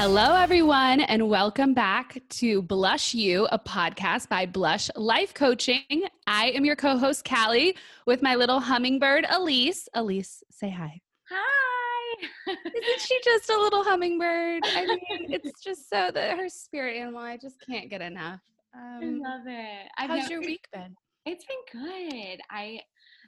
Hello, everyone, and welcome back to Blush You, a podcast by Blush Life Coaching. I am your co host, Callie, with my little hummingbird, Elise. Elise, say hi. Hi. Isn't she just a little hummingbird? I mean, it's just so that her spirit animal, I just can't get enough. I um, love it. I've how's never- your week been? It's been good. I,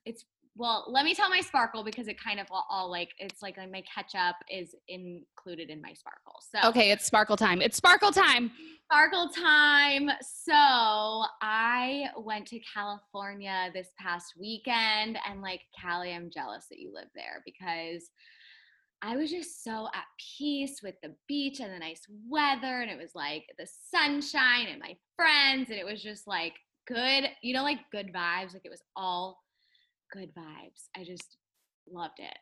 it's well. Let me tell my sparkle because it kind of all, all like it's like, like my catch up is included in my sparkle. So Okay, it's sparkle time. It's sparkle time. sparkle time. So I went to California this past weekend, and like Callie, I'm jealous that you live there because I was just so at peace with the beach and the nice weather, and it was like the sunshine and my friends, and it was just like good, you know, like good vibes. Like it was all good vibes. I just loved it.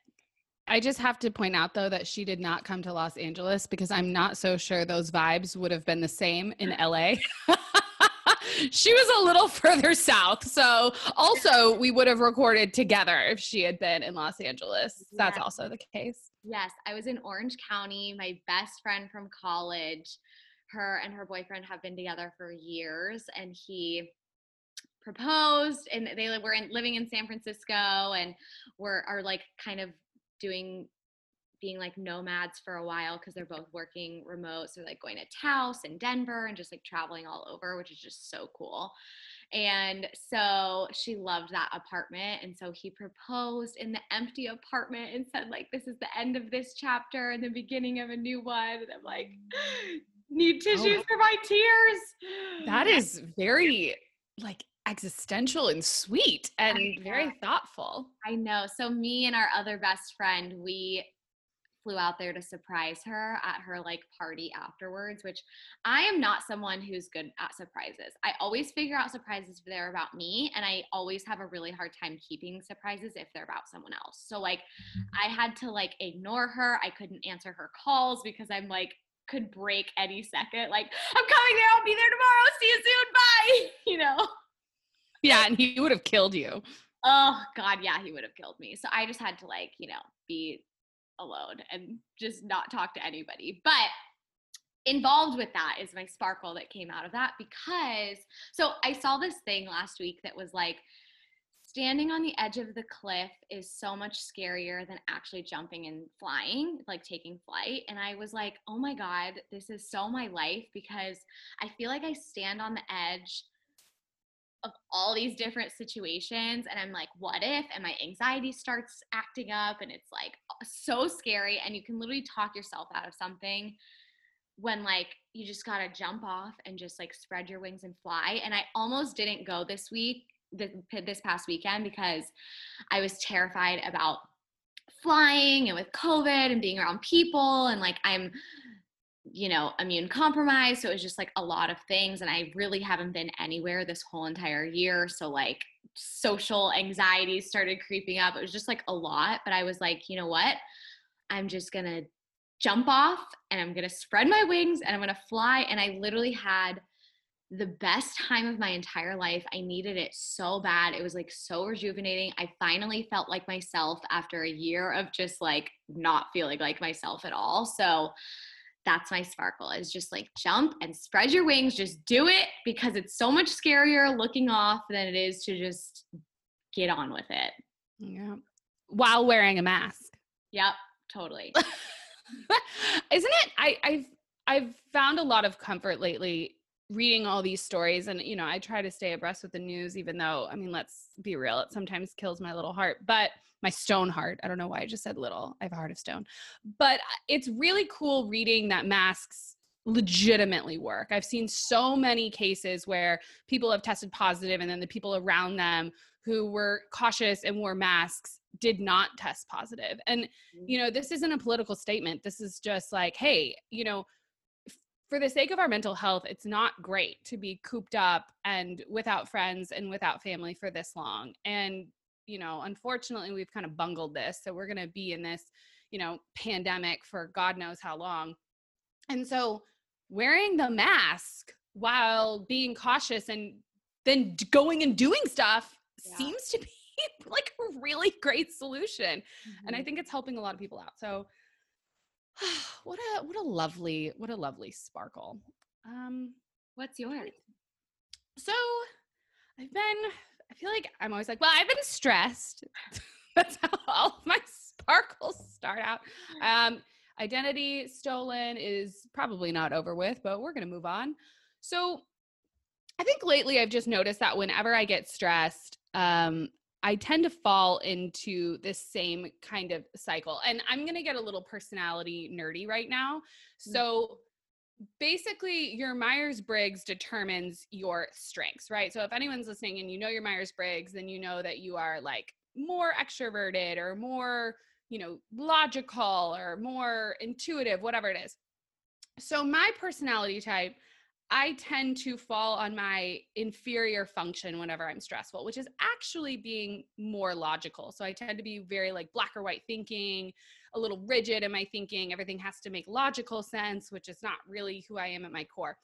I just have to point out though that she did not come to Los Angeles because I'm not so sure those vibes would have been the same in mm. LA. she was a little further south. So also we would have recorded together if she had been in Los Angeles. That's Yes. also the case. Yes, I was in Orange County. My best friend from college, her and her boyfriend have been together for years, and he proposed, and they were in, living in San Francisco, and were are like kind of doing being like nomads for a while because they're both working remote. So like going to Taos and Denver and just like traveling all over, which is just so cool. And so she loved that apartment. And so he proposed in the empty apartment and said, like, this is the end of this chapter and the beginning of a new one. And I'm like, need oh, tissues for my tears. That is very like existential and sweet and very thoughtful. I know. So me and our other best friend, we flew out there to surprise her at her like party afterwards, which I am not someone who's good at surprises. I always figure out surprises if they're about me and I always have a really hard time keeping surprises if they're about someone else. So like mm-hmm. I had to like ignore her. I couldn't answer her calls because I'm like could break any second. Like, I'm coming there, I'll be there tomorrow. See you soon. Bye. You know. Yeah, and he would have killed you. Oh God, yeah, he would have killed me. So I just had to like, you know, be alone and just not talk to anybody. But involved with that is my sparkle that came out of that because so I saw this thing last week that was like standing on the edge of the cliff is so much scarier than actually jumping and flying, like taking flight. And I was like, oh my God, this is so my life because I feel like I stand on the edge of all these different situations and I'm like, what if? And my anxiety starts acting up and it's like so scary. And you can literally talk yourself out of something when like you just gotta jump off and just like spread your wings and fly. And I almost didn't go this week, this past weekend, because I was terrified about flying and with COVID and being around people. And like I'm you know, immune compromised. So it was just like a lot of things. And I really haven't been anywhere this whole entire year. So like social anxiety started creeping up. It was just like a lot. But I was like, you know what? I'm just going to jump off and I'm going to spread my wings and I'm going to fly. And I literally had the best time of my entire life. I needed it so bad. It was like so rejuvenating. I finally felt like myself after a year of just like not feeling like myself at all. So, that's my sparkle is just like jump and spread your wings just do it because it's so much scarier looking off than it is to just get on with it Yeah. While wearing a mask. yep totally Isn't it? I, I've I've found a lot of comfort lately reading all these stories and you know i try to stay abreast with the news even though i mean let's be real it sometimes kills my little heart but my stone heart i don't know why i just said little i have a heart of stone but uh, it's really cool reading that masks legitimately work. I've seen so many cases where people have tested positive and then the people around them who were cautious and wore masks did not test positive and you mm. know this isn't a political statement this is just like hey you know for the sake of our mental health, it's not great to be cooped up and without friends and without family for this long. And, you know, unfortunately, we've kind of bungled this. So we're going to be in this, you know, pandemic for God knows how long. And so wearing the mask while being cautious and then going and doing stuff Yeah. seems to be like a really great solution. And I Mhm. think it's helping a lot of people out. So what a what a lovely what a lovely sparkle. Um, What's yours? so I've been. I feel like I'm always like, well, I've been stressed. That's how all of my sparkles start out. Um, identity stolen is probably not over with, but we're gonna move on. So I think lately I've just noticed that whenever I get stressed, um, I tend to fall into this same kind of cycle. And I'm going to get a little personality nerdy right now. Hmm. So basically, your Myers Briggs determines your strengths, right? So if anyone's listening and you know your Myers Briggs, then you know that you are like more extroverted or more, you know, logical or more intuitive, whatever it is. So my personality type I tend to fall on my inferior function whenever I'm stressful, which is actually being more logical. So I tend to be very like black or white thinking, a little rigid in my thinking. Everything has to make logical sense, which is not really who I am at my core.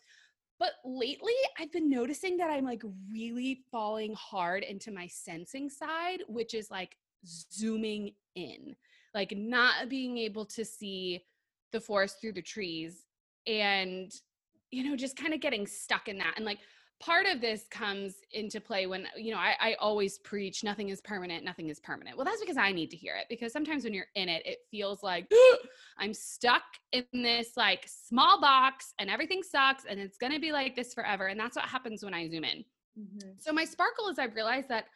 But lately, I've been noticing that I'm like really falling hard into my sensing side, which is like zooming in, like not being able to see the forest through the trees and you know, just kind of getting stuck in that. And like part of this comes into play when, you know, I, I always preach nothing is permanent, nothing is permanent. Well, that's because I need to hear it because sometimes when you're in it, it feels like I'm stuck in this like small box and everything sucks and it's going to be like this forever. And that's what happens when I zoom in. Mm-hmm. So my sparkle is I've realized that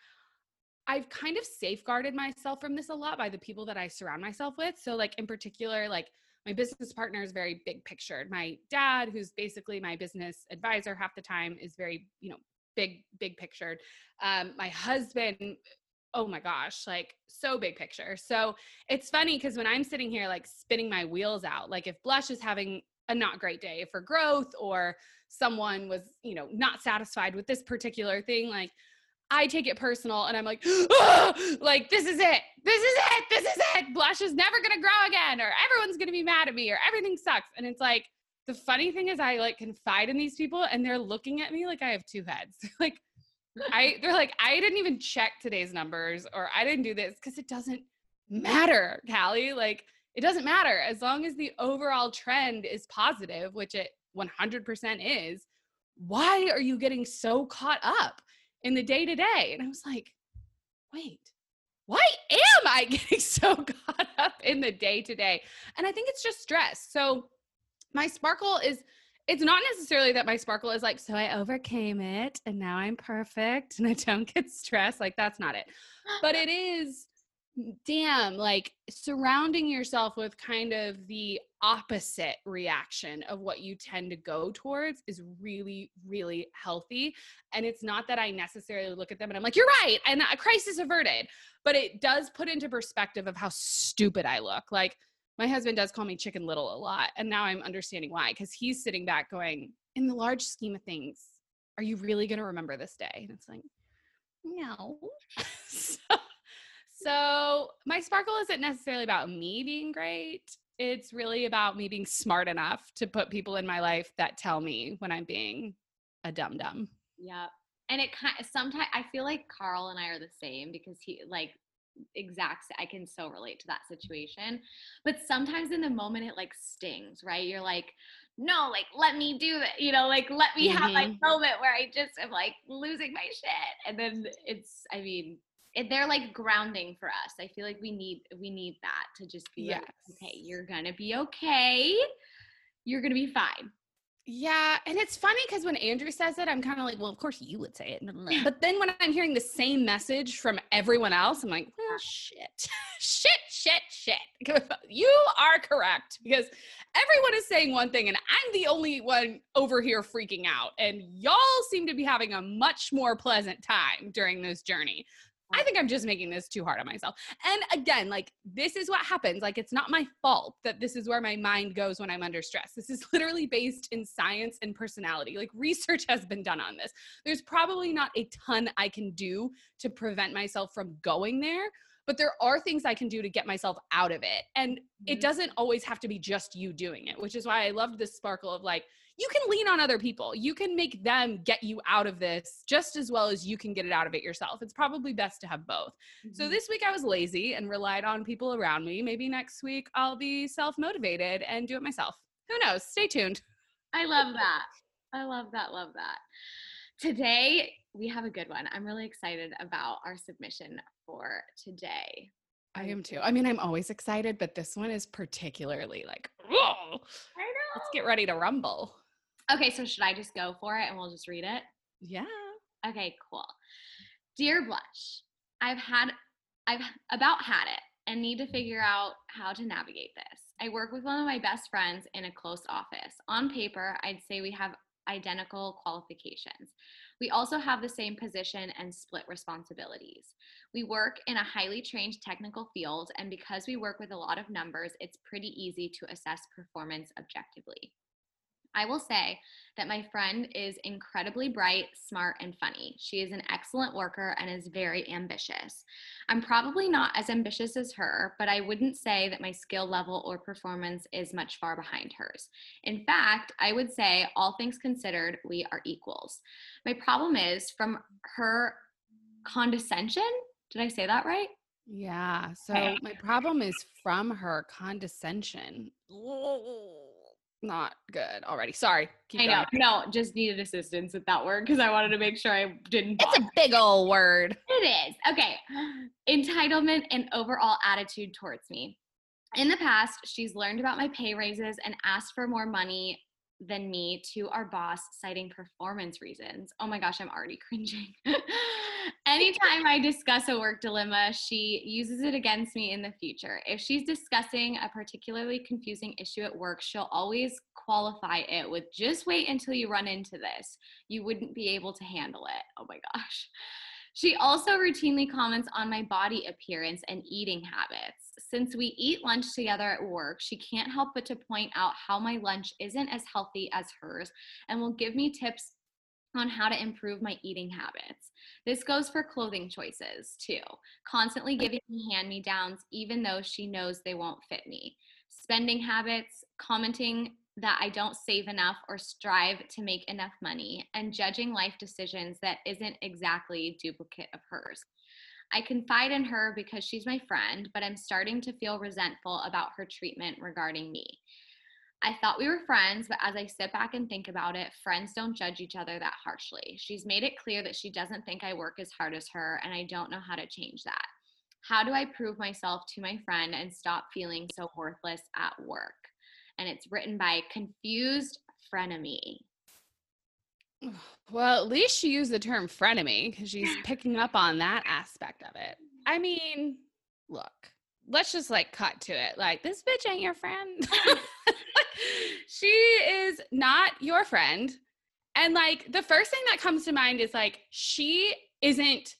I've kind of safeguarded myself from this a lot by the people that I surround myself with. So like in particular, like my business partner is very big pictured. My dad, who's basically my business advisor half the time, is very, you know, big, big pictured. Um, my husband, oh my gosh, like so big picture. So it's funny because when I'm sitting here like spinning my wheels out, like if Blush is having a not great day for growth or someone was, you know, not satisfied with this particular thing, like I take it personal and I'm like, oh, like, this is it. This is it. This is it. Blush is never going to grow again, or everyone's going to be mad at me, or everything sucks. And it's like, the funny thing is, I like confide in these people and they're looking at me like I have two heads. like, I, they're like, I didn't even check today's numbers or I didn't do this because it doesn't matter, Callie. Like, it doesn't matter as long as the overall trend is positive, which it 100% is. Why are you getting so caught up? In the day to day. And I was like, wait, why am I getting so caught up in the day to day? And I think it's just stress. So my sparkle is it's not necessarily that my sparkle is like, so I overcame it and now I'm perfect and I don't get stressed. Like, that's not it. But it is damn, like surrounding yourself with kind of the opposite reaction of what you tend to go towards is really, really healthy. And it's not that I necessarily look at them and I'm like, you're right, and a crisis averted, but it does put into perspective of how stupid I look. Like, my husband does call me chicken little a lot. And now I'm understanding why, because he's sitting back going, in the large scheme of things, are you really going to remember this day? And it's like, no. so, so my sparkle isn't necessarily about me being great. It's really about me being smart enough to put people in my life that tell me when I'm being a dum dum. Yeah. And it kind of sometimes I feel like Carl and I are the same because he like exact I can so relate to that situation. But sometimes in the moment it like stings, right? You're like, no, like let me do it, you know, like let me mm-hmm. have my mm-hmm. moment where I just am like losing my shit. And then it's I mean, they're like grounding for us. I feel like we need we need that to just be yes. like, okay, you're gonna be okay. You're gonna be fine. Yeah, and it's funny because when Andrew says it, I'm kind of like, well, of course you would say it. But then when I'm hearing the same message from everyone else, I'm like, well, shit, shit, shit, shit. You are correct because everyone is saying one thing, and I'm the only one over here freaking out. And y'all seem to be having a much more pleasant time during this journey. I think I'm just making this too hard on myself. And again, like this is what happens. Like it's not my fault that this is where my mind goes when I'm under stress. This is literally based in science and personality. Like research has been done on this. There's probably not a ton I can do to prevent myself from going there, but there are things I can do to get myself out of it. And mm-hmm. it doesn't always have to be just you doing it, which is why I loved this sparkle of like, you can lean on other people. You can make them get you out of this just as well as you can get it out of it yourself. It's probably best to have both. Mm-hmm. So this week I was lazy and relied on people around me. Maybe next week I'll be self motivated and do it myself. Who knows? Stay tuned. I love that. I love that. Love that. Today, we have a good one. I'm really excited about our submission for today. I am too. I mean, I'm always excited, but this one is particularly like, whoa. I know. Let's get ready to rumble. Okay, so should I just go for it and we'll just read it? Yeah. Okay, cool. Dear Blush, I've had, I've about had it and need to figure out how to navigate this. I work with one of my best friends in a close office. On paper, I'd say we have identical qualifications. We also have the same position and split responsibilities. We work in a highly trained technical field, and because we work with a lot of numbers, it's pretty easy to assess performance objectively. I will say that my friend is incredibly bright, smart, and funny. She is an excellent worker and is very ambitious. I'm probably not as ambitious as her, but I wouldn't say that my skill level or performance is much far behind hers. In fact, I would say, all things considered, we are equals. My problem is from her condescension. Did I say that right? Yeah. So my problem is from her condescension not good already. Sorry. I know. No, just needed assistance with that word because I wanted to make sure I didn't. It's a big old word. It is. Okay. Entitlement and overall attitude towards me. In the past, she's learned about my pay raises and asked for more money than me to our boss, citing performance reasons. Oh my gosh, I'm already cringing. Anytime I discuss a work dilemma, she uses it against me in the future. If she's discussing a particularly confusing issue at work, she'll always qualify it with just wait until you run into this. You wouldn't be able to handle it. Oh my gosh. She also routinely comments on my body appearance and eating habits. Since we eat lunch together at work, she can't help but to point out how my lunch isn't as healthy as hers and will give me tips on how to improve my eating habits. This goes for clothing choices too, constantly giving me hand me downs, even though she knows they won't fit me. Spending habits, commenting that I don't save enough or strive to make enough money, and judging life decisions that isn't exactly duplicate of hers. I confide in her because she's my friend, but I'm starting to feel resentful about her treatment regarding me. I thought we were friends, but as I sit back and think about it, friends don't judge each other that harshly. She's made it clear that she doesn't think I work as hard as her, and I don't know how to change that. How do I prove myself to my friend and stop feeling so worthless at work? And it's written by Confused Frenemy. Well, at least she used the term frenemy because she's picking up on that aspect of it. I mean, look, let's just like cut to it. Like, this bitch ain't your friend. she is not your friend. And like the first thing that comes to mind is like she isn't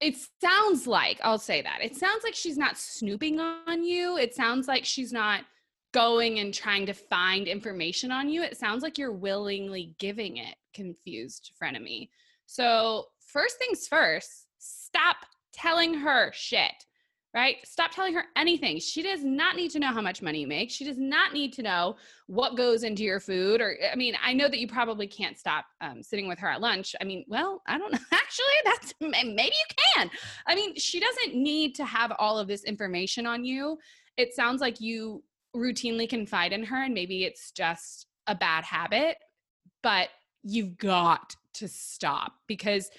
it sounds like I'll say that. It sounds like she's not snooping on you. It sounds like she's not going and trying to find information on you. It sounds like you're willingly giving it confused frenemy. So, first things first, stop telling her shit right? Stop telling her anything. She does not need to know how much money you make. She does not need to know what goes into your food. Or, I mean, I know that you probably can't stop um, sitting with her at lunch. I mean, well, I don't know. Actually, that's maybe you can. I mean, she doesn't need to have all of this information on you. It sounds like you routinely confide in her, and maybe it's just a bad habit, but you've got to stop because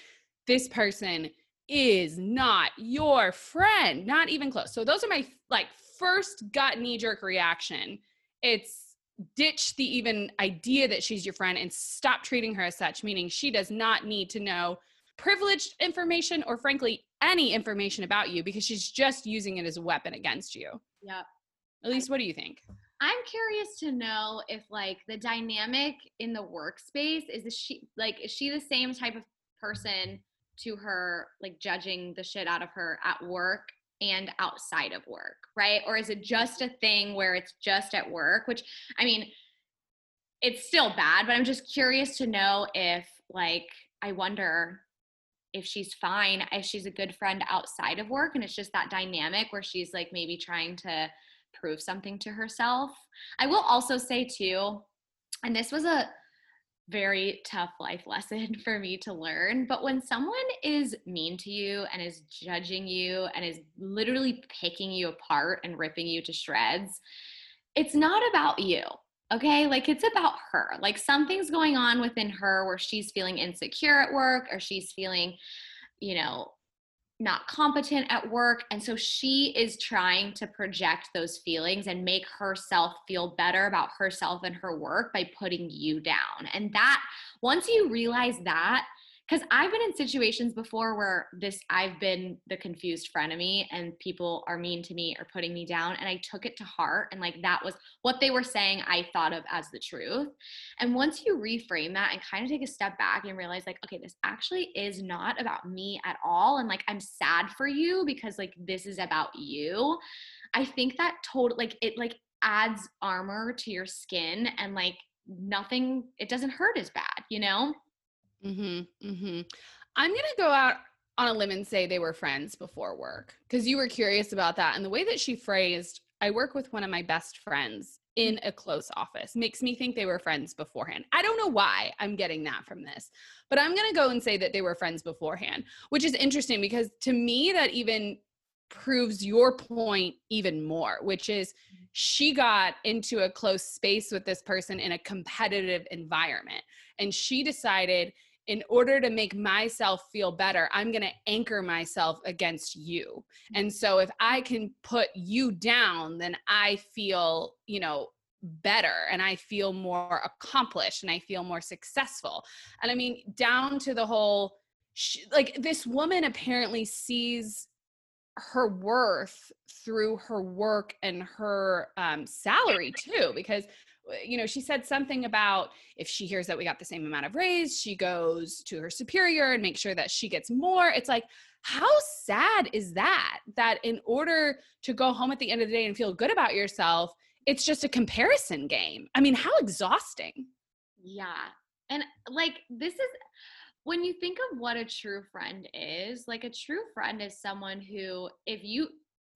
this person is not your friend, not even close. So those are my like first gut knee jerk reaction. It's ditch the even idea that she's your friend and stop treating her as such, meaning she does not need to know privileged information or frankly any information about you because she's just using it as a weapon against you. Yeah. At least what do you think? I'm curious to know if like the dynamic in the workspace is she like is she the same type of person to her like judging the shit out of her at work and outside of work, right? Or is it just a thing where it's just at work, which I mean, it's still bad, but I'm just curious to know if like I wonder if she's fine, if she's a good friend outside of work and it's just that dynamic where she's like maybe trying to prove something to herself. I will also say too, and this was a very tough life lesson for me to learn. But when someone is mean to you and is judging you and is literally picking you apart and ripping you to shreds, it's not about you. Okay, like it's about her. Like something's going on within her where she's feeling insecure at work or she's feeling, you know, not competent at work. And so she is trying to project those feelings and make herself feel better about herself and her work by putting you down. And that, once you realize that, because I've been in situations before where this I've been the confused frenemy and people are mean to me or putting me down and I took it to heart and like that was what they were saying I thought of as the truth. And once you reframe that and kind of take a step back and realize like okay this actually is not about me at all and like I'm sad for you because like this is about you. I think that total like it like adds armor to your skin and like nothing it doesn't hurt as bad, you know? Mm-hmm. Mm-hmm. I'm gonna go out on a limb and say they were friends before work because you were curious about that. And the way that she phrased, I work with one of my best friends in a close office makes me think they were friends beforehand. I don't know why I'm getting that from this, but I'm going to go and say that they were friends beforehand, which is interesting because to me, that even proves your point even more, which is she got into a close space with this person in a competitive environment. And she decided in order to make myself feel better, I'm going to anchor myself against you. And so if I can put you down, then I feel, you know, better and I feel more accomplished and I feel more successful. And I mean, down to the whole, like, this woman apparently sees her worth through her work and her um, salary too because you know, she said something about if she hears that we got the same amount of raise, she goes to her superior and makes sure that she gets more. It's like, how sad is that? That in order to go home at the end of the day and feel good about yourself, it's just a comparison game. I mean, how exhausting. Yeah. And like, this is when you think of what a true friend is, like, a true friend is someone who, if you,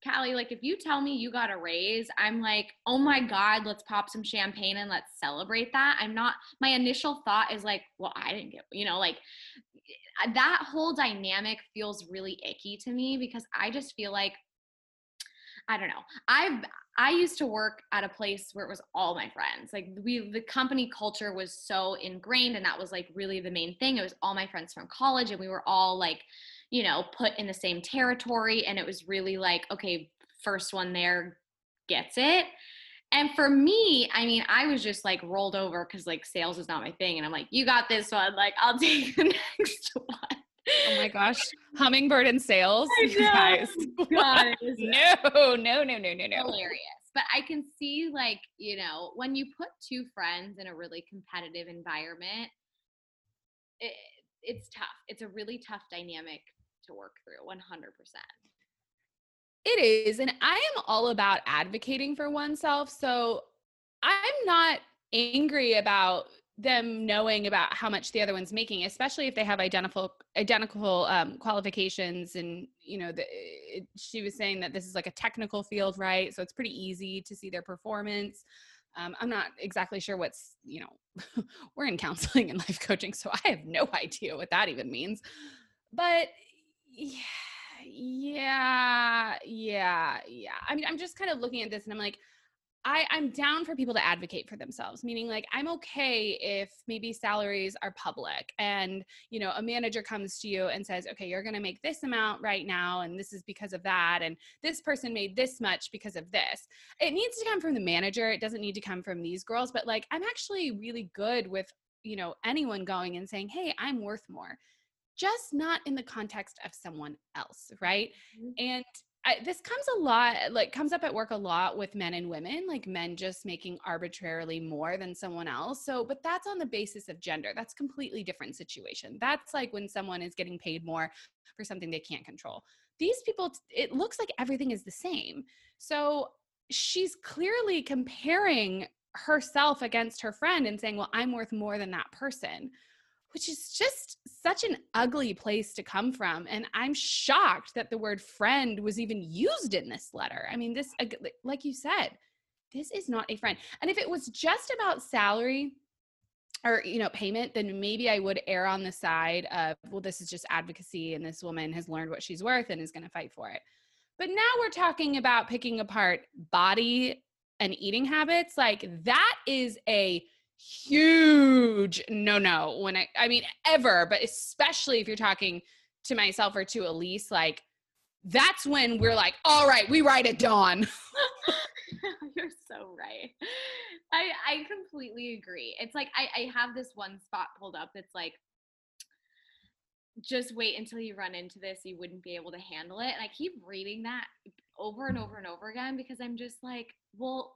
Callie, like if you tell me you got a raise, I'm like, oh my God, let's pop some champagne and let's celebrate that. I'm not, my initial thought is like, well, I didn't get, you know, like eh, that whole dynamic feels really icky to me because I just feel like, I don't know. I've, I used to work at a place where it was all my friends. Like we the company culture was so ingrained and that was like really the main thing. It was all my friends from college and we were all like you know, put in the same territory. And it was really like, okay, first one there gets it. And for me, I mean, I was just like rolled over because like sales is not my thing. And I'm like, you got this one. Like, I'll take the next one. Oh my gosh. Hummingbird and sales. Guys. Guys. No, no, no, no, no, no. Hilarious. But I can see like, you know, when you put two friends in a really competitive environment, it, it's tough. It's a really tough dynamic to work through 100%. It is. And I am all about advocating for oneself. So I'm not angry about them knowing about how much the other one's making, especially if they have identical identical um, qualifications. And you know, the, it, she was saying that this is like a technical field, right? So it's pretty easy to see their performance. Um, I'm not exactly sure what's you know, we're in counseling and life coaching, so I have no idea what that even means. But yeah yeah yeah yeah i mean i'm just kind of looking at this and i'm like I, I'm down for people to advocate for themselves, meaning like I'm okay if maybe salaries are public and you know a manager comes to you and says, okay, you're gonna make this amount right now, and this is because of that, and this person made this much because of this. It needs to come from the manager. It doesn't need to come from these girls, but like I'm actually really good with you know anyone going and saying, hey, I'm worth more just not in the context of someone else, right? Mm-hmm. And I, this comes a lot, like comes up at work a lot with men and women, like men just making arbitrarily more than someone else. So, but that's on the basis of gender. That's completely different situation. That's like when someone is getting paid more for something they can't control. These people, it looks like everything is the same. So she's clearly comparing herself against her friend and saying, well, I'm worth more than that person which is just such an ugly place to come from. And I'm shocked that the word friend was even used in this letter. I mean, this, like you said, this is not a friend. And if it was just about salary, or you know payment then maybe i would err on the side of well this is just advocacy and this woman has learned what she's worth and is going to fight for it but now we're talking about picking apart body and eating habits like that is a huge no no when i i mean ever but especially if you're talking to myself or to elise like that's when we're like all right we write at dawn. You're so right. I i completely agree. It's like i i have this one spot pulled up that's like just wait until you run into this you wouldn't be able to handle it. And i keep reading that over and over and over again because i'm just like well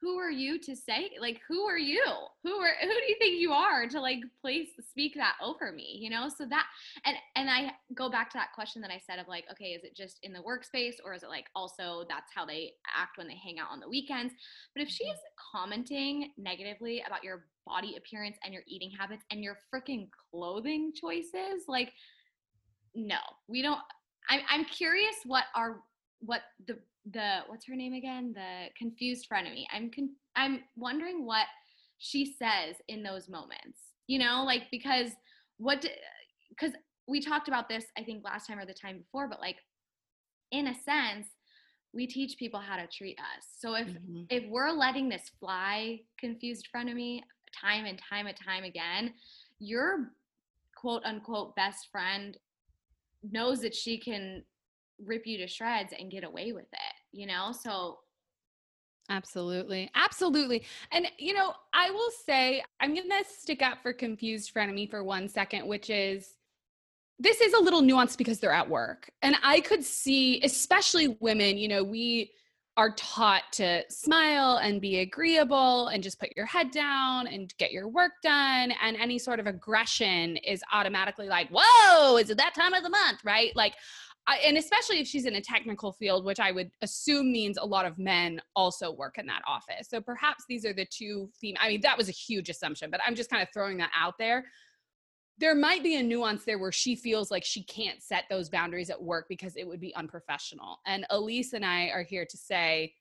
who are you to say like who are you? Who are who do you think you are to like place speak that over me you know? So that and and i go back to that question that i said of like okay is it just in the workspace or is it like also that's how they act when they hang out on the weekends? But if she's mm-hmm. commenting negatively about your body appearance and your eating habits and your freaking clothing choices like no we don't I'm, I'm curious what our what the the what's her name again? The confused frenemy. I'm con- I'm wondering what she says in those moments. You know, like because what because we talked about this I think last time or the time before, but like in a sense, we teach people how to treat us. So if mm-hmm. if we're letting this fly confused frenemy time and time and time again, your quote unquote best friend knows that she can rip you to shreds and get away with it, you know? So Absolutely. Absolutely. And, you know, I will say, I'm going to stick up for confused frenemy for one second, which is this is a little nuanced because they're at work. And I could see, especially women, you know, we are taught to smile and be agreeable and just put your head down and get your work done. And any sort of aggression is automatically like, whoa, is it that time of the month? Right? Like, I, and especially if she's in a technical field, which I would assume means a lot of men also work in that office. So perhaps these are the two theme. I mean, that was a huge assumption, but I'm just kind of throwing that out there. There might be a nuance there where she feels like she can't set those boundaries at work because it would be unprofessional. And Elise and I are here to say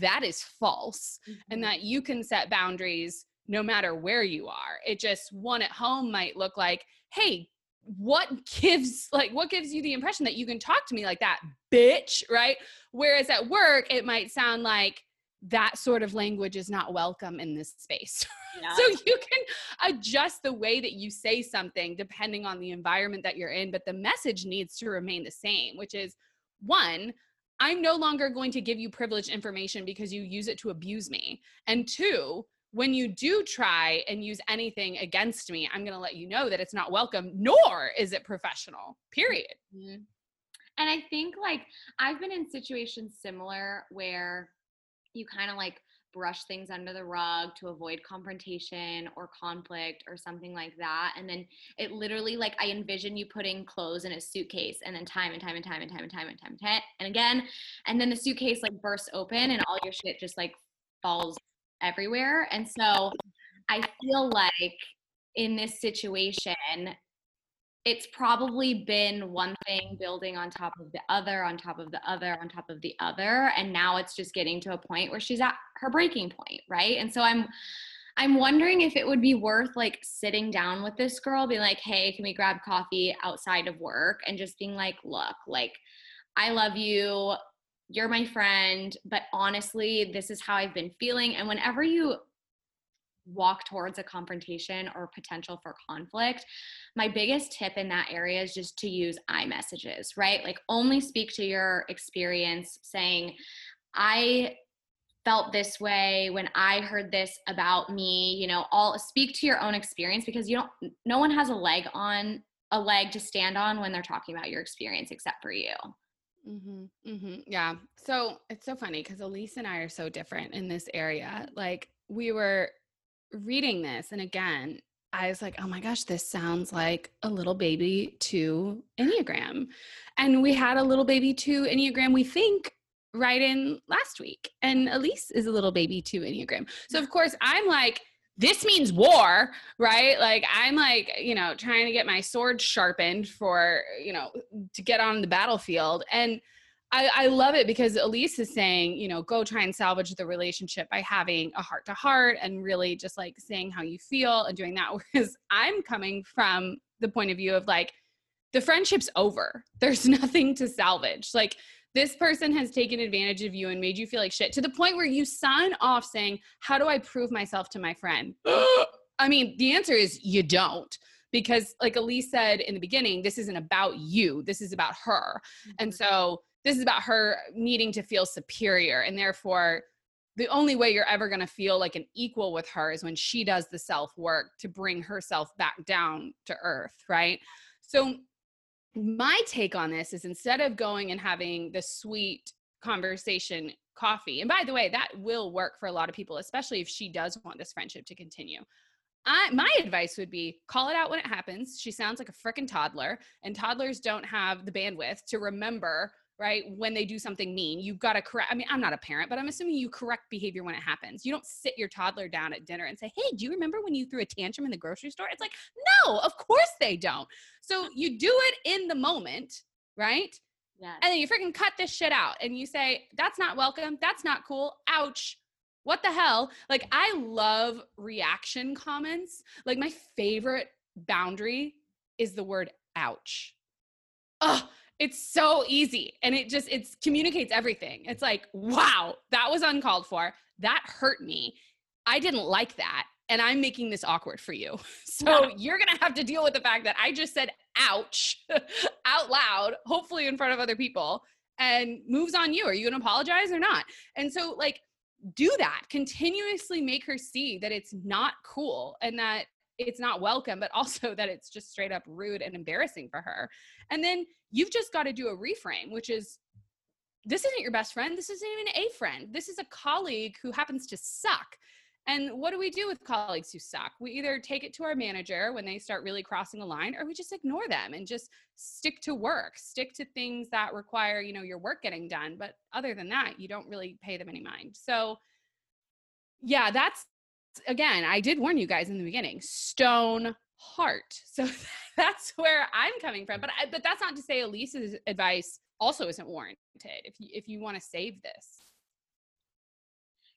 that is false mm-hmm. and that you can set boundaries no matter where you are. It just one at home might look like, hey, what gives like what gives you the impression that you can talk to me like that bitch right whereas at work it might sound like that sort of language is not welcome in this space yeah. so you can adjust the way that you say something depending on the environment that you're in but the message needs to remain the same which is one i'm no longer going to give you privileged information because you use it to abuse me and two when you do try and use anything against me, I'm going to let you know that it's not welcome, nor is it professional, period. Mm-hmm. And I think like I've been in situations similar where you kind of like brush things under the rug to avoid confrontation or conflict or something like that. And then it literally like I envision you putting clothes in a suitcase and then time and time and time and time and time and time and time and again. And then the suitcase like bursts open and all your shit just like falls everywhere. And so I feel like in this situation, it's probably been one thing building on top of the other, on top of the other, on top of the other. And now it's just getting to a point where she's at her breaking point, right? And so I'm I'm wondering if it would be worth like sitting down with this girl, being like, hey, can we grab coffee outside of work? And just being like, look, like, I love you you're my friend, but honestly, this is how I've been feeling. And whenever you walk towards a confrontation or potential for conflict, my biggest tip in that area is just to use I messages, right? Like only speak to your experience saying, I felt this way when I heard this about me, you know, all speak to your own experience because you don't no one has a leg on a leg to stand on when they're talking about your experience except for you. Mm-hmm, mm-hmm. Yeah. So it's so funny because Elise and I are so different in this area. Like we were reading this, and again, I was like, oh my gosh, this sounds like a little baby two Enneagram. And we had a little baby two Enneagram, we think, right in last week. And Elise is a little baby two Enneagram. So, of course, I'm like, this means war, right? Like I'm like, you know, trying to get my sword sharpened for, you know, to get on the battlefield. And I, I love it because Elise is saying, you know, go try and salvage the relationship by having a heart to heart and really just like saying how you feel and doing that. Whereas I'm coming from the point of view of like, the friendship's over. There's nothing to salvage. Like, this person has taken advantage of you and made you feel like shit to the point where you sign off saying, How do I prove myself to my friend? I mean, the answer is you don't. Because, like Elise said in the beginning, this isn't about you, this is about her. Mm-hmm. And so, this is about her needing to feel superior. And therefore, the only way you're ever going to feel like an equal with her is when she does the self work to bring herself back down to earth, right? So, my take on this is instead of going and having the sweet conversation coffee, and by the way, that will work for a lot of people, especially if she does want this friendship to continue. I, my advice would be call it out when it happens. She sounds like a freaking toddler, and toddlers don't have the bandwidth to remember right? When they do something mean, you've got to correct. I mean, I'm not a parent, but I'm assuming you correct behavior when it happens. You don't sit your toddler down at dinner and say, Hey, do you remember when you threw a tantrum in the grocery store? It's like, no, of course they don't. So you do it in the moment, right? Yeah. And then you freaking cut this shit out and you say, That's not welcome. That's not cool. Ouch. What the hell? Like, I love reaction comments. Like, my favorite boundary is the word ouch. Oh, it's so easy and it just it communicates everything. It's like wow that was uncalled for. That hurt me. I didn't like that and i'm making this awkward for you. So you're gonna have to deal with the fact that i just said ouch out loud hopefully in front of other people and moves on you. Are you gonna apologize or not? And so like do that. Continuously make her see that it's not cool and that it's not welcome, but also that it's just straight up rude and embarrassing for her. And then you've just got to do a reframe, which is this isn't your best friend. This isn't even a friend. This is a colleague who happens to suck. And what do we do with colleagues who suck? We either take it to our manager when they start really crossing the line, or we just ignore them and just stick to work, stick to things that require, you know, your work getting done. But other than that, you don't really pay them any mind. So, yeah, that's again, I did warn you guys in the beginning, stone heart. So that's where I'm coming from. But I, but that's not to say Elise's advice also isn't warranted if you, if you want to save this.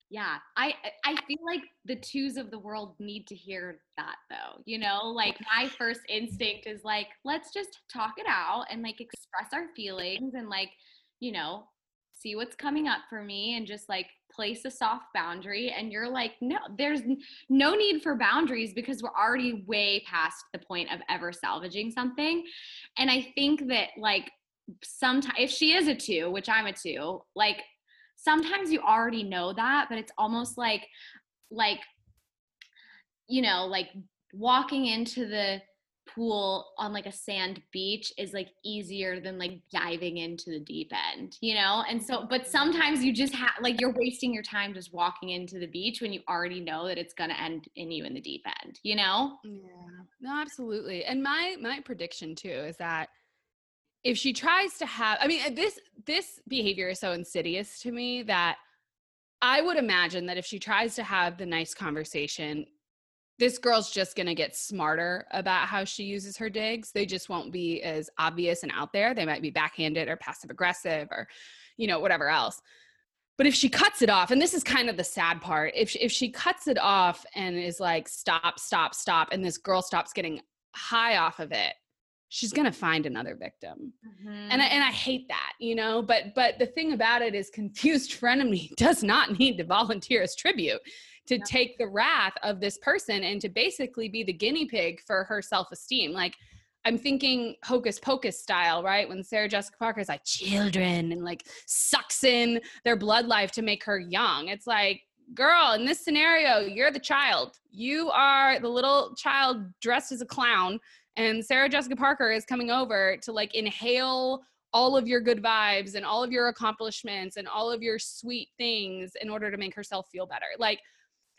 Yeah, I I feel like the twos of the world need to hear that though. You know, like my first instinct is like, let's just talk it out and like express our feelings and like, you know, see what's coming up for me and just like place a soft boundary and you're like no there's no need for boundaries because we're already way past the point of ever salvaging something. And i think that like sometimes if she is a two which i'm a two like sometimes you already know that but it's almost like like you know like walking into the pool on like a sand beach is like easier than like diving into the deep end, you know? And so, but sometimes you just have like you're wasting your time just walking into the beach when you already know that it's to end in you in the deep end, you know? Yeah. No, absolutely. And my my prediction too is that if she tries to have I mean this this behavior is so insidious to me that I would imagine that if she tries to have the nice conversation this girl's just going to get smarter about how she uses her digs. They just won't be as obvious and out there. They might be backhanded or passive aggressive or, you know, whatever else. But if she cuts it off, and this is kind of the sad part, if she, if she cuts it off and is like, stop, stop, stop, and this girl stops getting high off of it, she's gonna find another victim mm-hmm. and I, and I hate that you know but but the thing about it is confused frenemy does not need to volunteer as tribute to yeah. take the wrath of this person and to basically be the guinea pig for her self-esteem. Like i'm thinking hocus pocus style right? When sarah jessica parker is like children and like sucks in their blood life to make her young. It's like girl in this scenario you're the child. You are the little child dressed as a clown and sarah jessica parker is coming over to like inhale all of your good vibes and all of your accomplishments and all of your sweet things in order to make herself feel better. Like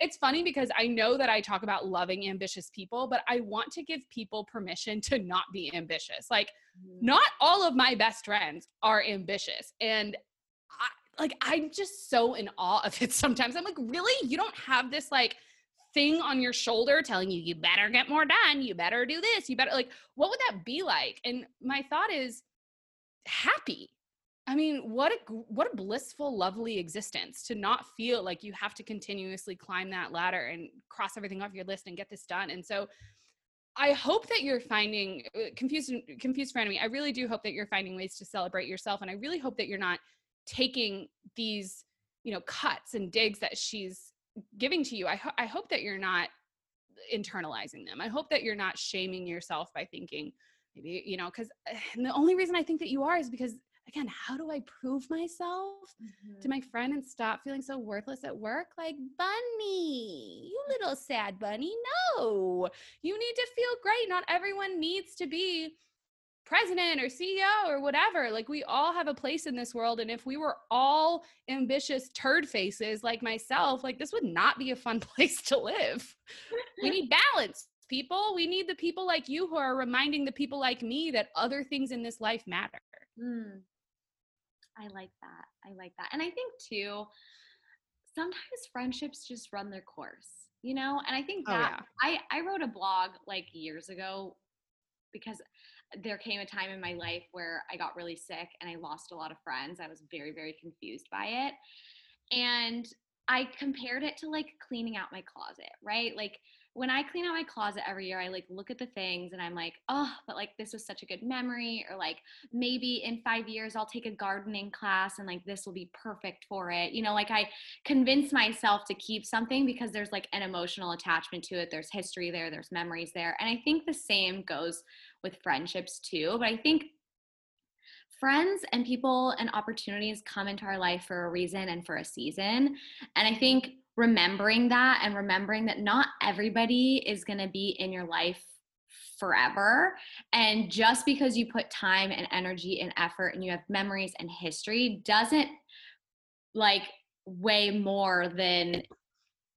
it's funny because I know that I talk about loving ambitious people, but I want to give people permission to not be ambitious. Like, mm-hmm. not all of my best friends are ambitious. And I, like, I'm just so in awe of it sometimes. I'm like, really? You don't have this, like, thing on your shoulder telling you, you better get more done. You better do this. You better, like, what would that be like? And my thought is happy I mean, what a what a blissful, lovely existence to not feel like you have to continuously climb that ladder and cross everything off your list and get this done. And so, I hope that you're finding uh, confused confused frenemy. I really do hope that you're finding ways to celebrate yourself, and I really hope that you're not taking these you know cuts and digs that she's giving to you. I ho- I hope that you're not internalizing them. I hope that you're not shaming yourself by thinking maybe you know because eh, the only reason I think that you are is because again, how do I prove myself mm-hmm. to my friend and stop feeling so worthless at work? Like, Bunny, you little sad bunny. No, you need to feel great. Not everyone needs to be president or CEO or whatever. Like, we all have a place in this world. And if we were all ambitious turd faces like myself, like, this would not be a fun place to live. we need balance people. We need the people like you who are reminding the people like me that other things in this life matter. Mm. I like that. I like that. And I think too, sometimes friendships just run their course, you know? And I think oh, that oh, yeah. I, I wrote a blog like years ago because there came a time in my life where I got really sick and I lost a lot of friends. I was very, very confused by it. And I compared it to like cleaning out my closet, right? Like when I clean out my closet every year, I like look at the things and I'm like, oh, but like this was such a good memory. Or like maybe in five years, I'll take a gardening class and like this will be perfect for it. You know, like I convince myself to keep something because there's like an emotional attachment to it. There's history there, there's memories there. And I think the same goes with friendships too. But I think friends and people and opportunities come into our life for a reason and for a season. And I think remembering that and remembering that not everybody is going to be in your life forever. And just because you put time and energy and effort and you have memories and history doesn't like weigh more than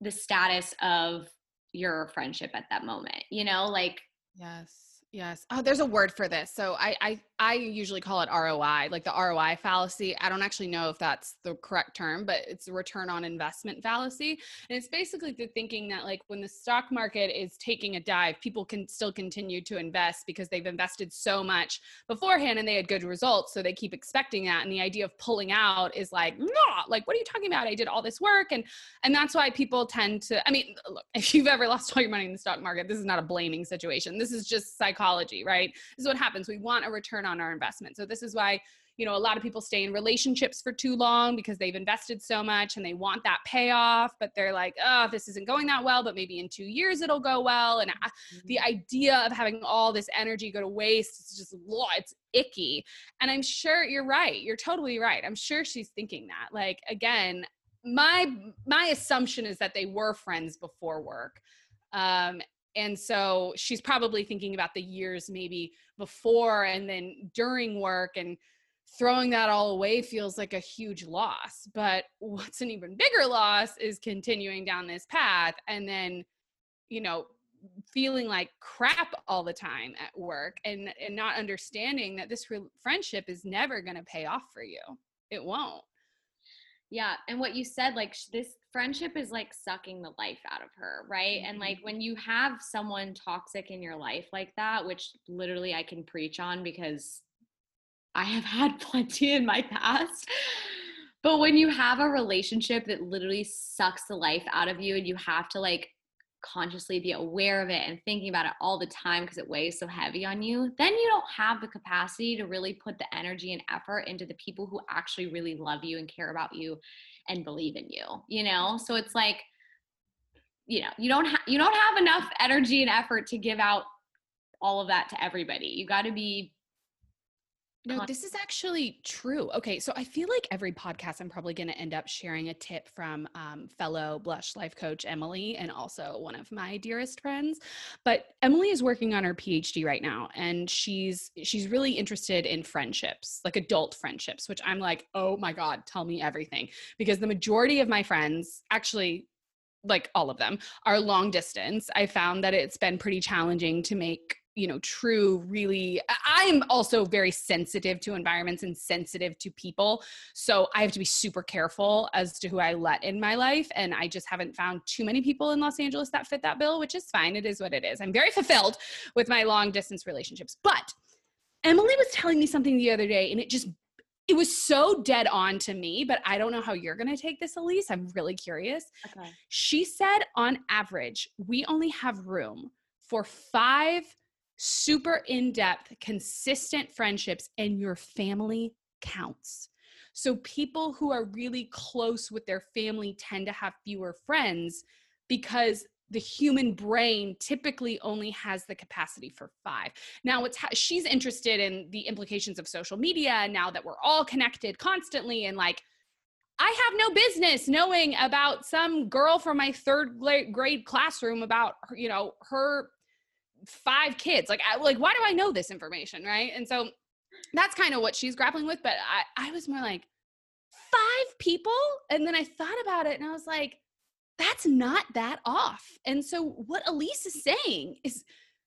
the status of your friendship at that moment. You know, like Yes. Yes. Oh, there's a word for this. So I, I I usually call it ROI, like the ROI fallacy. I don't actually know if that's the correct term, but it's a return on investment fallacy. And it's basically the thinking that like when the stock market is taking a dive, people can still continue to invest because they've invested so much beforehand and they had good results. So they keep expecting that. And the idea of pulling out is like, no, like, what are you talking about? I did all this work. And and that's why people tend to, I mean, look, if you've ever lost all your money in the stock market, this is not a blaming situation. This is just psychology, right? This is what happens. We want a return on on our investment. So this is why you know a lot of people stay in relationships for too long because they've invested so much and they want that payoff but they're like oh this isn't going that well but maybe in two years it'll go well. And mm-hmm. the idea of having all this energy go to waste it's just it's icky. And i'm sure you're right. You're totally right. I'm sure she's thinking that. Like again my my assumption is that they were friends before work. Um, and so she's probably thinking about the years maybe before and then during work and throwing that all away feels like a huge loss. But what's an even bigger loss is continuing down this path and then you know feeling like crap all the time at work and and not understanding that this re- friendship is never going to pay off for you. It won't. Yeah and what you said like this friendship is like sucking the life out of her right mm-hmm. and like when you have someone toxic in your life like that which literally i can preach on because i have had plenty in my past but when you have a relationship that literally sucks the life out of you and you have to like consciously be aware of it and thinking about it all the time because it weighs so heavy on you, then you don't have the capacity to really put the energy and effort into the people who actually really love you and care about you and believe in you, you know? So it's like, you know, you don't have you don't have enough energy and effort to give out all of that to everybody. You got to be no, this is actually true. Okay, so I feel like every podcast I'm probably going to end up sharing a tip from um, fellow Blush life coach Emily and also one of my dearest friends. But Emily is working on her PhD right now, and she's she's really interested in friendships, like adult friendships, which I'm like, oh my god, tell me everything, because the majority of my friends, actually, like all of them, are long distance. I found that it's been pretty challenging to make you know true really i'm also very sensitive to environments and sensitive to people so i have to be super careful as to who i let in my life and i just haven't found too many people in los angeles that fit that bill which is fine it is what it is i'm very fulfilled with my long distance relationships but emily was telling me something the other day and it just it was so dead on to me, but I don't know how you're going to take this, Elise. I'm really curious. Okay. She said on average, we only have room for five super in depth, consistent friendships, and your family counts. So people who are really close with their family tend to have fewer friends because the human brain typically only has the capacity for five. Now, what's ha- she's interested in the implications of social media now that we're all connected constantly and like. I have no business knowing about some girl from my third grade classroom about you know her five kids. Like, I, like why do I know this information, right? And so that's kind of what she's grappling with. But I, I was more like five people, and then I thought about it, and I was like, that's not that off. And so what Elise is saying is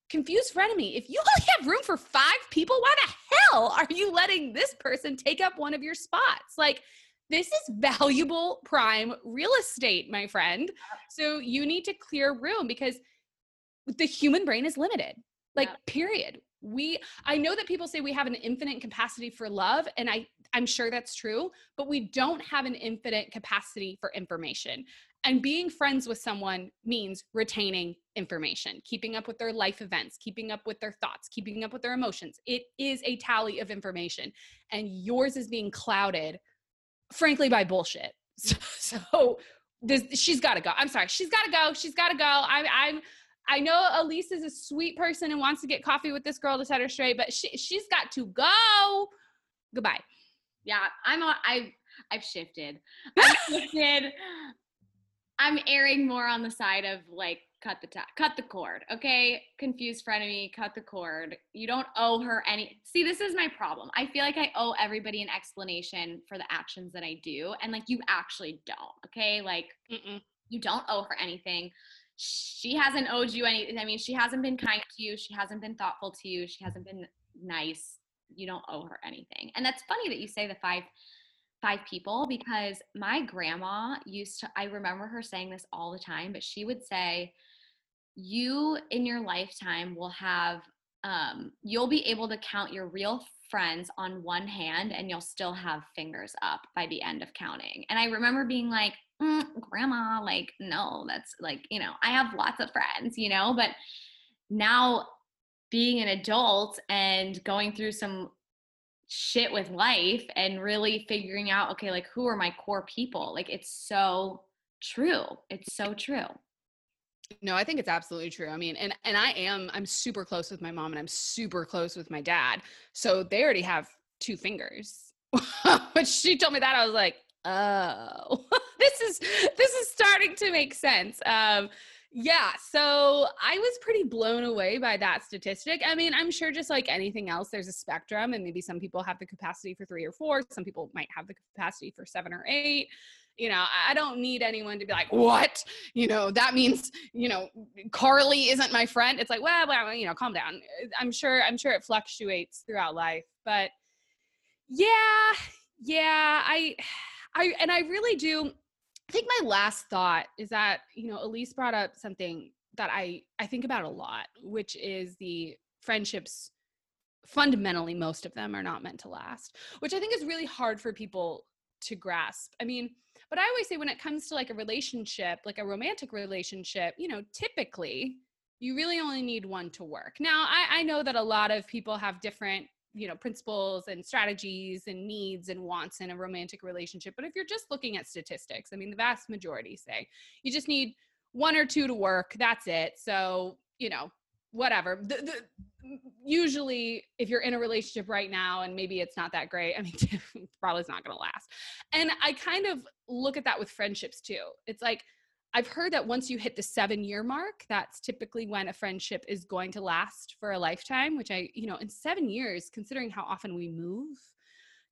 confused frenemy. If you only have room for five people, why the hell are you letting this person take up one of your spots? Like, this is valuable prime real estate, my friend. Uh, so you need to clear room because the human brain is limited. Like, yeah. period. We I know that people say we have an infinite capacity for love and I I'm sure that's true, but we don't have an infinite capacity for information. And being friends with someone means retaining information, keeping up with their life events, keeping up with their thoughts, keeping up with their emotions. It is a tally of information, and yours is being clouded, frankly, by bullshit. So, so this, she's got to go. I'm sorry, she's got to go. She's got to go. I'm, I'm. I know Elise is a sweet person and wants to get coffee with this girl to set her straight, but she she's got to go. Goodbye. Yeah, I'm on. I've I've shifted. I've shifted. I'm erring more on the side of like cut the ta- cut the cord. Okay, confused frenemy, cut the cord. You don't owe her any. See, this is my problem. I feel like I owe everybody an explanation for the actions that I do, and like you actually don't. Okay, like Mm-mm. you don't owe her anything. She hasn't owed you any. I mean, she hasn't been kind to you. She hasn't been thoughtful to you. She hasn't been nice. You don't owe her anything. And that's funny that you say the five five people because my grandma used to, I remember her saying this all the time, but she would say, You in your lifetime will have, um, you'll be able to count your real friends on one hand and you'll still have fingers up by the end of counting. And I remember being like, mm, Grandma, like, no, that's like, you know, I have lots of friends, you know, but now being an adult and going through some shit with life and really figuring out okay like who are my core people? Like it's so true. It's so true no i think it's absolutely true i mean and and i am i'm super close with my mom and i'm super close with my dad so they already have two fingers when she told me that i was like oh this is this is starting to make sense um yeah, so I was pretty blown away by that statistic. I mean, I'm sure just like anything else, there's a spectrum, and maybe some people have the capacity for three or four, some people might have the capacity for seven or eight. You know, I don't need anyone to be like, what? You know, that means, you know, Carly isn't my friend. It's like, well, well, you know, calm down. I'm sure, I'm sure it fluctuates throughout life. But yeah, yeah, I I and I really do I think my last thought is that, you know, Elise brought up something that I I think about a lot, which is the friendships fundamentally most of them are not meant to last, which I think is really hard for people to grasp. I mean, but I always say when it comes to like a relationship, like a romantic relationship, you know, typically you really only need one to work. Now, I, I know that a lot of people have different you know principles and strategies and needs and wants in a romantic relationship but if you're just looking at statistics i mean the vast majority say you just need one or two to work that's it so you know whatever. The, the, usually if you're in a relationship right now and maybe it's not that great i mean probably it's not going to last. And i kind of look at that with friendships too. It's like I've heard that once you hit the seven year mark, that's typically when a friendship is going to last for a lifetime, which I, you know, in seven years, considering how often we move,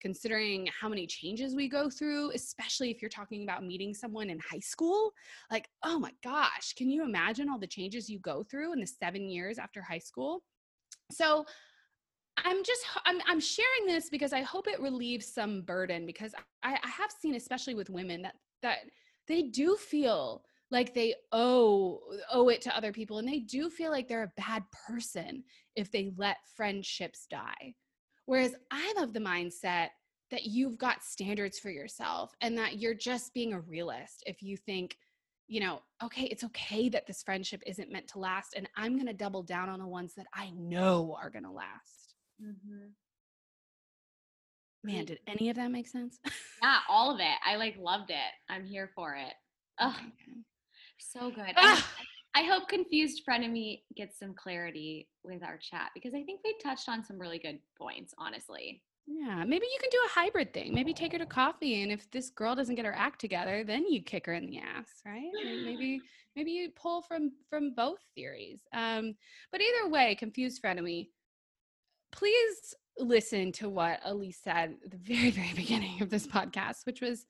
considering how many changes we go through, especially if you're talking about meeting someone in high school, like, oh my gosh, can you imagine all the changes you go through in the seven years after high school? So, I'm just I'm I'm sharing this because I hope it relieves some burden because I, I have seen especially with women that that they do feel like they owe owe it to other people and they do feel like they're a bad person if they let friendships die whereas i'm of the mindset that you've got standards for yourself and that you're just being a realist if you think you know okay it's okay that this friendship isn't meant to last and i'm going to double down on the ones that i know are going to last. Mm-hmm. man did any of that make sense? Yeah all of it. I like loved it. I'm here for it. Oh so good. Ah! I hope confused frenemy gets some clarity with our chat because I think we touched on some really good points, honestly. Yeah, maybe you can do a hybrid thing. Maybe take her to coffee, and if this girl doesn't get her act together, then you kick her in the ass, right? maybe maybe you pull from from both theories. Um, but either way, confused frenemy, please listen to what Elise said at the very very beginning of this podcast, which was,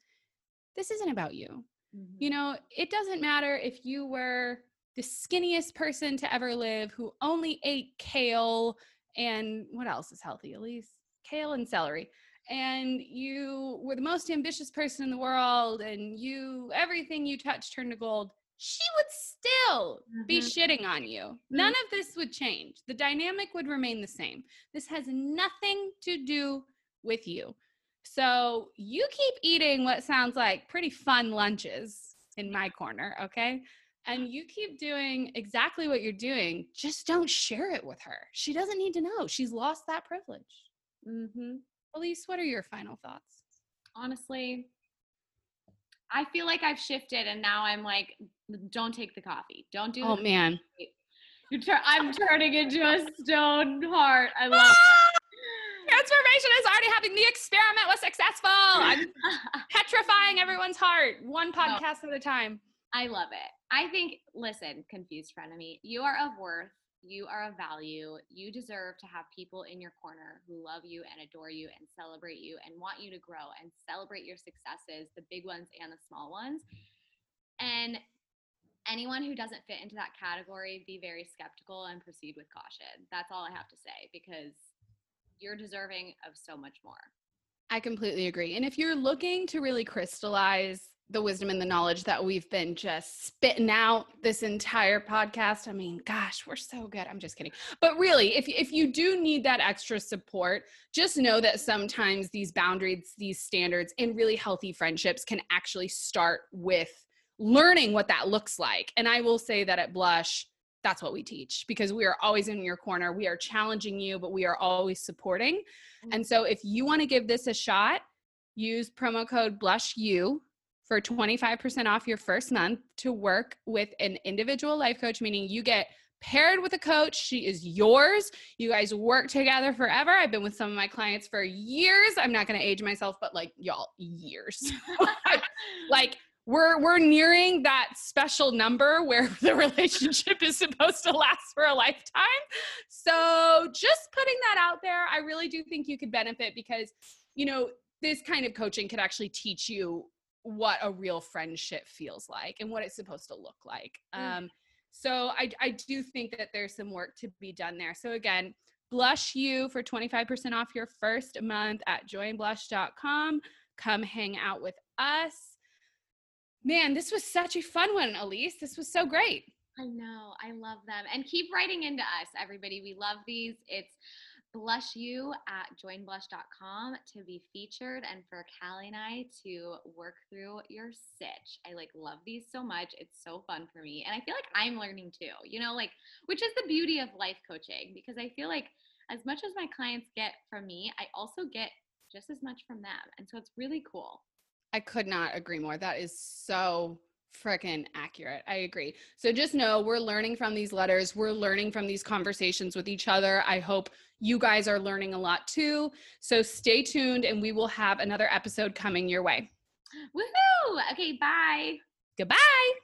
"This isn't about you. Mm-hmm. You know, it doesn't matter if you were the skinniest person to ever live who only ate kale and what else is healthy, Elise?" kale and celery. And you were the most ambitious person in the world and you everything you touched turned to gold. She would still mm-hmm. be shitting on you. Mm-hmm. none of this would change. The dynamic would remain the same. This has nothing to do with you. So you keep eating what sounds like pretty fun lunches in my corner okay and you keep doing exactly what you're doing just don't share it with her she doesn't need to know she's lost that privilege Mm-hmm. Elise, what are your final thoughts? Honestly, I feel like I've shifted and now I'm like, don't take the coffee. Don't do Oh man. You're tur- I'm turning into a stone heart. I love ah! Transformation is already happening. The experiment was successful. I'm petrifying everyone's heart, one podcast at a time. I love it. I think, listen, confused frenemy, you are of worth you are of value. You deserve to have people in your corner who love you and adore you and celebrate you and want you to grow and celebrate your successes, the big ones and the small ones. And anyone who doesn't fit into that category, be very skeptical and proceed with caution. That's all I have to say because you're deserving of so much more. I completely agree. And if you're looking to really crystallize the wisdom and the knowledge that we've been just spitting out this entire podcast. I mean, gosh, we're so good. I'm just kidding. But really, if if you do need that extra support, just know that sometimes these boundaries, these standards and really healthy friendships can actually start with learning what that looks like. And I will say that at Blush, that's what we teach because we are always in your corner. We are challenging you, but we are always supporting. And mm. so if you want to give this a shot, use promo code BlushU for 25% off your first month to work with an individual life coach, meaning you get paired with a coach. She is yours. You guys work together forever. I've been with some of my clients for years. I'm not going to age myself, but like y'all, years. like we're we're nearing that special number where the relationship is supposed to last for a lifetime. So just putting that out there, I really do think you could benefit because you know this kind of coaching could actually teach you what a real friendship feels like and what it's supposed to look like. Mm. Um, so I, I do think that there's some work to be done there. So again, BlushU for 25% off your first month at joinblush.com. Come hang out with us. Man, this was such a fun one, Elise. This was so great. I know. I love them. And keep writing into us, everybody. We love these. It's BlushU at joinblush.com to be featured and for Callie and I to work through your sitch. I like love these so much. It's so fun for me. And I feel like I'm learning too, you know, like, which is the beauty of life coaching because I feel like as much as my clients get from me, I also get just as much from them. And so it's really cool. I could not agree more. That is so freaking accurate. I agree. So just know we're learning from these letters. We're learning from these conversations with each other. I hope you guys are learning a lot too. So stay tuned and we will have another episode coming your way. Woohoo! Okay, bye. Goodbye.